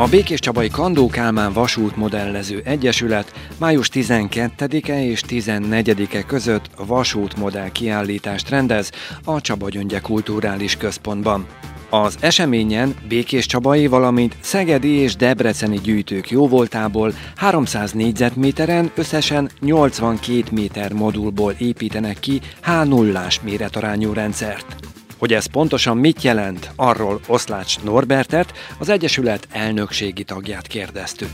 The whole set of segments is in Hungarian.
A Békés Csabai Kandó Kálmán Vasút Modellező Egyesület május 12-e és 14-e között vasút modell kiállítást rendez a Csaba Gyöngye Kulturális Központban. Az eseményen Békés Csabai, valamint Szegedi és Debreceni gyűjtők jóvoltából 300 négyzetméteren összesen 82 méter modulból építenek ki H0-ás méretarányú rendszert. Hogy ez pontosan mit jelent, arról Oszlács Norbertet, az Egyesület elnökségi tagját kérdeztük.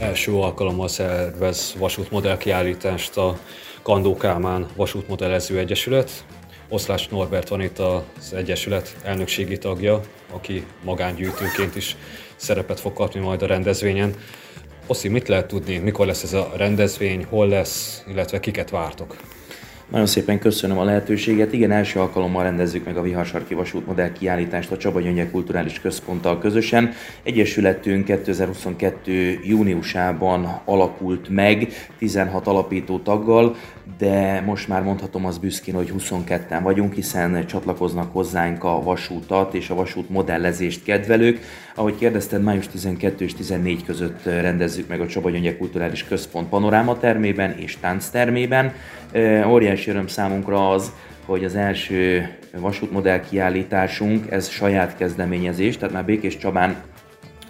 Első alkalommal szervez vasútmodell kiállítást a Kandó Kálmán Vasútmodellező Egyesület. Oszlács Norbert van itt az Egyesület elnökségi tagja, aki magángyűjtőként is szerepet fog kapni majd a rendezvényen. Oszi, mit lehet tudni, mikor lesz ez a rendezvény, hol lesz, illetve kiket vártok? Nagyon szépen köszönöm a lehetőséget. Igen, első alkalommal rendezzük meg a Viharsarki Vasút modell kiállítást a Csaba Gyöngye Kulturális Központtal közösen. Egyesületünk 2022. júniusában alakult meg 16 alapító taggal, de most már mondhatom az büszkén, hogy 22-en vagyunk, hiszen csatlakoznak hozzánk a vasútat és a vasút modellezést kedvelők. Ahogy kérdezted, május 12 és 14 között rendezzük meg a Csaba Gyöngye Kulturális Központ panoráma termében és tánctermében. Óriási öröm számunkra az, hogy az első vasútmodell kiállításunk, ez saját kezdeményezés, tehát már Békés Csabán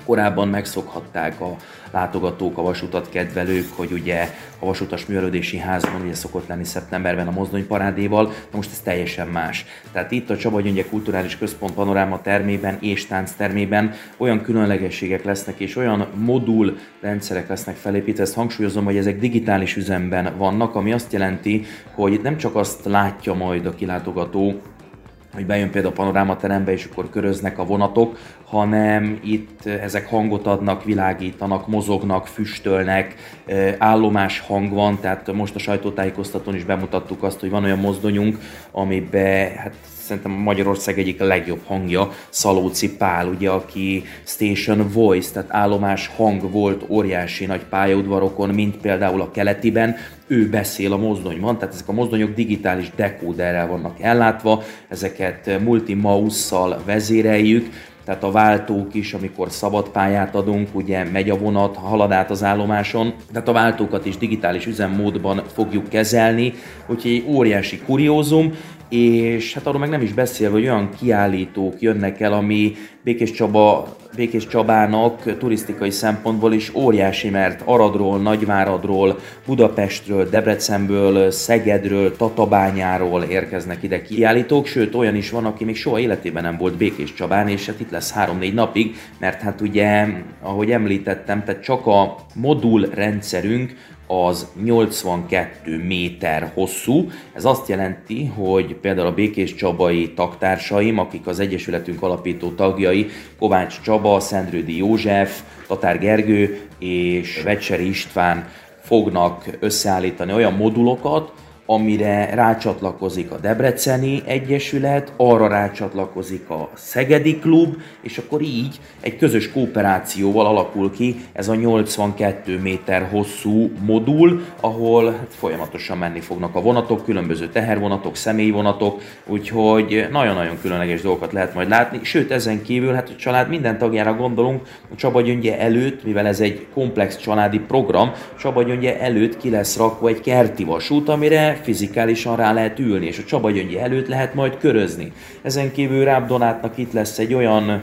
korábban megszokhatták a látogatók, a vasutat kedvelők, hogy ugye a vasutas művelődési házban ugye szokott lenni szeptemberben a mozdonyparádéval, de most ez teljesen más. Tehát itt a Csaba Gyöngye Kulturális Központ panoráma termében és tánctermében olyan különlegességek lesznek és olyan modul rendszerek lesznek felépítve, ezt hangsúlyozom, hogy ezek digitális üzemben vannak, ami azt jelenti, hogy nem csak azt látja majd a kilátogató, hogy bejön például a panorámaterembe, és akkor köröznek a vonatok, hanem itt ezek hangot adnak, világítanak, mozognak, füstölnek, állomás hang van, tehát most a sajtótájékoztatón is bemutattuk azt, hogy van olyan mozdonyunk, amiben hát szerintem Magyarország egyik legjobb hangja, Szalóci Pál, ugye, aki Station Voice, tehát állomás hang volt óriási nagy pályaudvarokon, mint például a keletiben, ő beszél a mozdonyban, tehát ezek a mozdonyok digitális dekóderrel vannak ellátva, ezeket multi mouse vezéreljük, tehát a váltók is, amikor szabad pályát adunk, ugye megy a vonat, halad át az állomáson, tehát a váltókat is digitális üzemmódban fogjuk kezelni, úgyhogy egy óriási kuriózum, és hát arról meg nem is beszélve, hogy olyan kiállítók jönnek el, ami Békés, Csaba, Békés Csabának turisztikai szempontból is óriási, mert Aradról, Nagyváradról, Budapestről, Debrecenből, Szegedről, Tatabányáról érkeznek ide kiállítók, sőt olyan is van, aki még soha életében nem volt Békés Csabán, és hát itt lesz 3-4 napig, mert hát ugye, ahogy említettem, tehát csak a modul rendszerünk az 82 méter hosszú. Ez azt jelenti, hogy például a Békés Csabai taktársaim, akik az Egyesületünk alapító tagjai, Kovács Csaba, Szendrődi József, Tatár Gergő és Vecseri István fognak összeállítani olyan modulokat, amire rácsatlakozik a Debreceni Egyesület, arra rácsatlakozik a Szegedi Klub, és akkor így egy közös kooperációval alakul ki ez a 82 méter hosszú modul, ahol hát folyamatosan menni fognak a vonatok, különböző tehervonatok, személyvonatok, úgyhogy nagyon-nagyon különleges dolgokat lehet majd látni, sőt ezen kívül hát a család minden tagjára gondolunk, a Csaba Gyöngye előtt, mivel ez egy komplex családi program, Csaba Gyöngye előtt ki lesz rakva egy kerti vasút, amire fizikálisan rá lehet ülni, és a Csaba Gyöngyi előtt lehet majd körözni. Ezen kívül Ráb Donátnak itt lesz egy olyan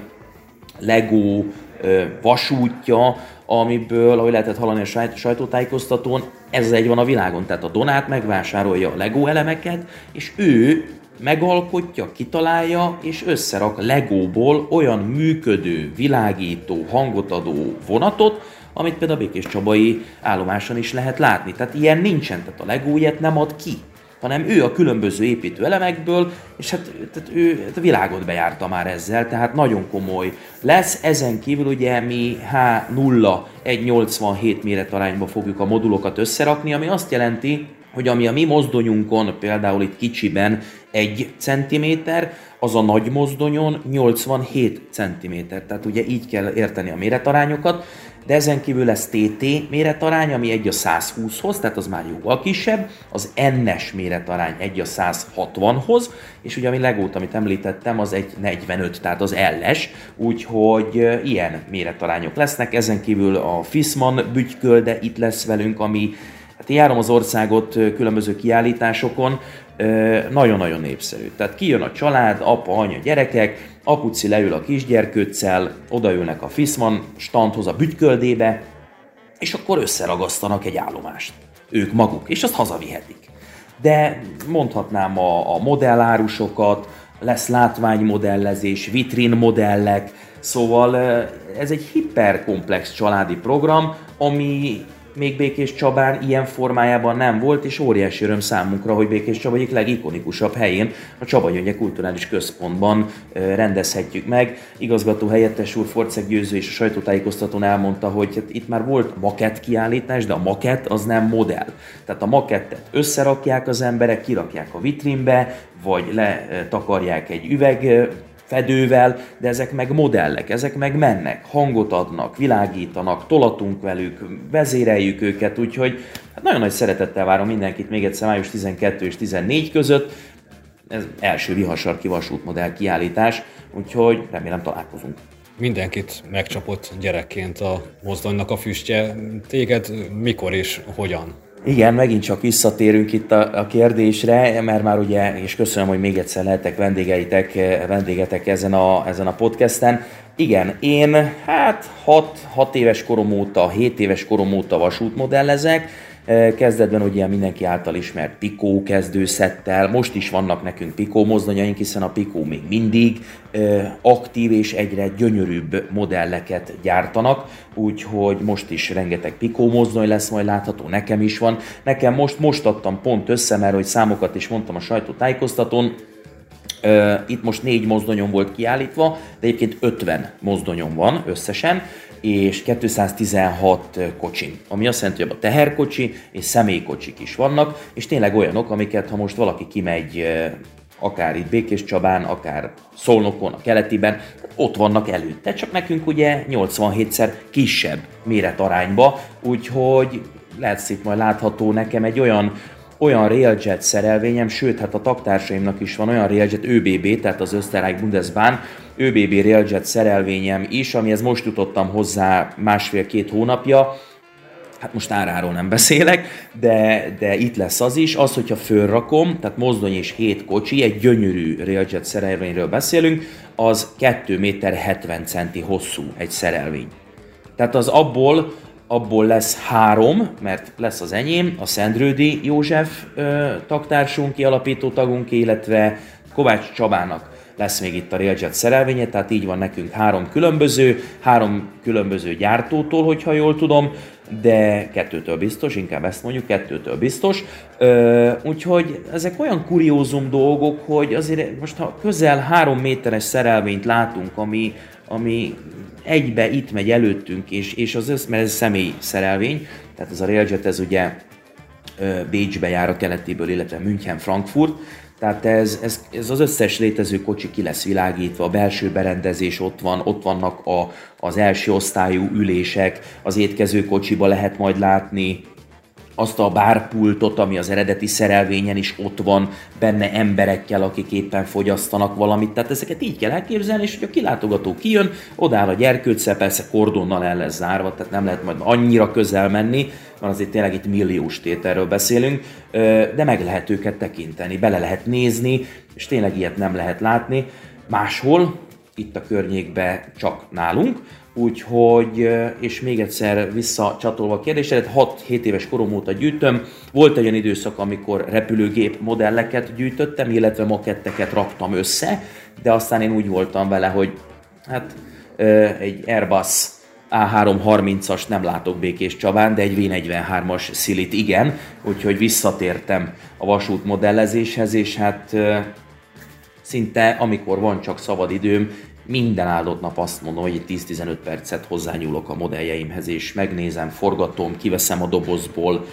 Lego vasútja, amiből, ahogy lehetett hallani a sajtótájékoztatón, ez egy van a világon. Tehát a Donát megvásárolja a Lego elemeket, és ő megalkotja, kitalálja és összerak Legóból olyan működő, világító, hangot adó vonatot, amit például a Békés Csabai állomáson is lehet látni. Tehát ilyen nincsen, tehát a ilyet nem ad ki hanem ő a különböző építő elemekből, és hát tehát ő hát a világot bejárta már ezzel, tehát nagyon komoly lesz. Ezen kívül ugye mi H0 1,87 méretarányba fogjuk a modulokat összerakni, ami azt jelenti, hogy ami a mi mozdonyunkon, például itt kicsiben 1 cm, az a nagy mozdonyon 87 cm. Tehát ugye így kell érteni a méretarányokat. De ezen kívül lesz TT méretarány, ami 1 a 120-hoz, tehát az már jóval kisebb, az N-es méretarány 1 a 160-hoz, és ugye ami legót, amit említettem, az egy 45, tehát az L-es, úgyhogy ilyen méretarányok lesznek, ezen kívül a Fisman bütykölde itt lesz velünk, ami Hát én járom az országot különböző kiállításokon, nagyon-nagyon népszerű. Tehát kijön a család, apa, anya, gyerekek, apuci leül a kisgyerkőccel, odaülnek a Fiszman standhoz, a bütyköldébe, és akkor összeragasztanak egy állomást. Ők maguk, és azt hazavihetik. De mondhatnám a, a modellárusokat, lesz látványmodellezés, vitrin modellek, szóval ez egy hiperkomplex családi program, ami még Békés Csabán ilyen formájában nem volt, és óriási öröm számunkra, hogy Békés Csaba egyik legikonikusabb helyén, a Csaba Gyöngye Kulturális Központban rendezhetjük meg. Igazgató helyettes úr Forceg Győző és a sajtótájékoztatón elmondta, hogy hát itt már volt makett kiállítás, de a makett az nem modell. Tehát a makettet összerakják az emberek, kirakják a vitrínbe, vagy letakarják egy üveg fedővel, de ezek meg modellek, ezek meg mennek, hangot adnak, világítanak, tolatunk velük, vezéreljük őket, úgyhogy hát nagyon nagy szeretettel várom mindenkit még egyszer május 12 és 14 között. Ez első vihasarki vasútmodell kiállítás, úgyhogy remélem találkozunk mindenkit megcsapott gyerekként a mozdonynak a füstje. Téged mikor és hogyan? Igen, megint csak visszatérünk itt a, a kérdésre, mert már ugye, és köszönöm, hogy még egyszer lehetek vendégeitek, vendégetek ezen a, ezen a podcasten. Igen, én hát 6, 6 éves korom óta, 7 éves korom óta vasútmodellezek, Kezdetben ugye mindenki által ismert Pico kezdőszettel, most is vannak nekünk Pico mozdonyaink, hiszen a Pico még mindig aktív és egyre gyönyörűbb modelleket gyártanak, úgyhogy most is rengeteg Pico mozdony lesz majd látható, nekem is van. Nekem most, most adtam pont össze, mert hogy számokat is mondtam a sajtótájékoztatón, itt most négy mozdonyom volt kiállítva, de egyébként 50 mozdonyom van összesen, és 216 kocsi, ami azt jelenti, hogy a teherkocsi és személykocsik is vannak, és tényleg olyanok, amiket ha most valaki kimegy akár itt Békés Csabán, akár Szolnokon, a keletiben, ott vannak előtte, csak nekünk ugye 87-szer kisebb méretarányba, úgyhogy lesz itt majd látható nekem egy olyan olyan Railjet szerelvényem, sőt, hát a taktársaimnak is van olyan Railjet ÖBB, tehát az Österreich Bundesbahn, ÖBB Railjet szerelvényem is, amihez most jutottam hozzá másfél-két hónapja, hát most áráról nem beszélek, de, de itt lesz az is, az, hogyha fölrakom, tehát mozdony és hét kocsi, egy gyönyörű Railjet szerelvényről beszélünk, az 2 méter 70 centi hosszú egy szerelvény. Tehát az abból abból lesz három, mert lesz az enyém, a Szendrődi József ö, taktársunk, kialapító tagunk, illetve Kovács Csabának lesz még itt a Railjet szerelvénye, tehát így van nekünk három különböző, három különböző gyártótól, hogyha jól tudom, de kettőtől biztos, inkább ezt mondjuk, kettőtől biztos. Ö, úgyhogy ezek olyan kuriózum dolgok, hogy azért most ha közel három méteres szerelvényt látunk, ami, ami egybe itt megy előttünk, és, és az össz, mert ez személy szerelvény, tehát ez a Railjet, ez ugye Bécsbe jár a keletéből, illetve München, Frankfurt, tehát ez, ez, ez az összes létező kocsi ki lesz világítva, a belső berendezés ott van, ott vannak a, az első osztályú ülések, az étkező kocsiba lehet majd látni azt a bárpultot, ami az eredeti szerelvényen is ott van, benne emberekkel, akik éppen fogyasztanak valamit. Tehát ezeket így kell elképzelni, és hogy a kilátogató kijön, odáll a gyerkőccel, persze kordonnal el lesz zárva, tehát nem lehet majd annyira közel menni, mert azért tényleg itt milliós tételről beszélünk, de meg lehet őket tekinteni, bele lehet nézni, és tényleg ilyet nem lehet látni. Máshol, itt a környékben csak nálunk, Úgyhogy, és még egyszer visszacsatolva a kérdésre, 6-7 éves korom óta gyűjtöm. Volt egy olyan időszak, amikor repülőgép modelleket gyűjtöttem, illetve maketteket raktam össze, de aztán én úgy voltam vele, hogy hát egy Airbus A330-as nem látok Békés Csabán, de egy V43-as szilit igen, úgyhogy visszatértem a vasút modellezéshez, és hát szinte amikor van csak szabad időm, minden áldott nap azt mondom, hogy 10-15 percet hozzányúlok a modelljeimhez, és megnézem, forgatom, kiveszem a dobozból,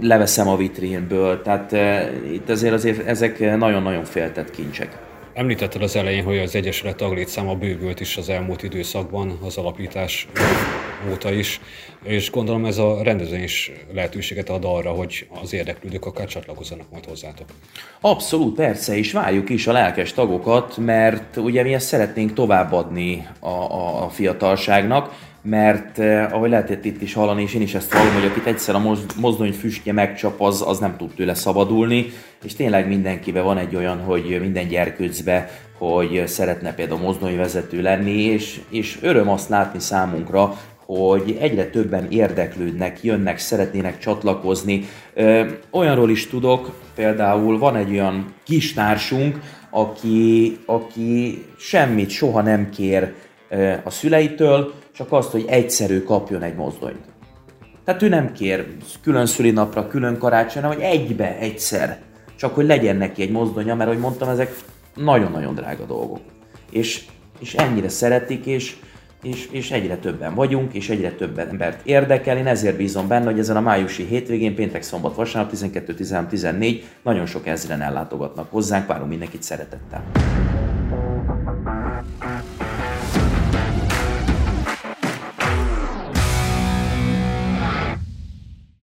leveszem a vitrínből, tehát e, itt azért, azért ezek nagyon-nagyon féltett kincsek. Említetted az elején, hogy az Egyesület taglétszáma bővült is az elmúlt időszakban az alapítás óta is, és gondolom ez a rendezvény is lehetőséget ad arra, hogy az érdeklődők akár csatlakozzanak majd hozzátok. Abszolút, persze, és várjuk is a lelkes tagokat, mert ugye mi ezt szeretnénk továbbadni a, a, a fiatalságnak, mert eh, ahogy lehetett itt is hallani, és én is ezt hallom, hogy akit egyszer a mozdony füstje megcsap, az, az nem tud tőle szabadulni, és tényleg mindenkibe van egy olyan, hogy minden gyerkőcbe, hogy szeretne például mozdonyvezető lenni, és, és öröm azt látni számunkra, hogy egyre többen érdeklődnek, jönnek, szeretnének csatlakozni. Olyanról is tudok, például van egy olyan kis társunk, aki, aki semmit soha nem kér a szüleitől, csak azt, hogy egyszerű kapjon egy mozdonyt. Tehát ő nem kér külön szülinapra, külön karácsonyra, vagy egybe, egyszer. Csak hogy legyen neki egy mozdonya, mert ahogy mondtam, ezek nagyon-nagyon drága dolgok. És, és ennyire szeretik, és, és, és egyre többen vagyunk, és egyre több embert érdekel. Én ezért bízom benne, hogy ezen a májusi hétvégén, péntek, szombat, vasárnap, 12, 13, 14 nagyon sok ezren ellátogatnak hozzánk, várunk mindenkit szeretettel.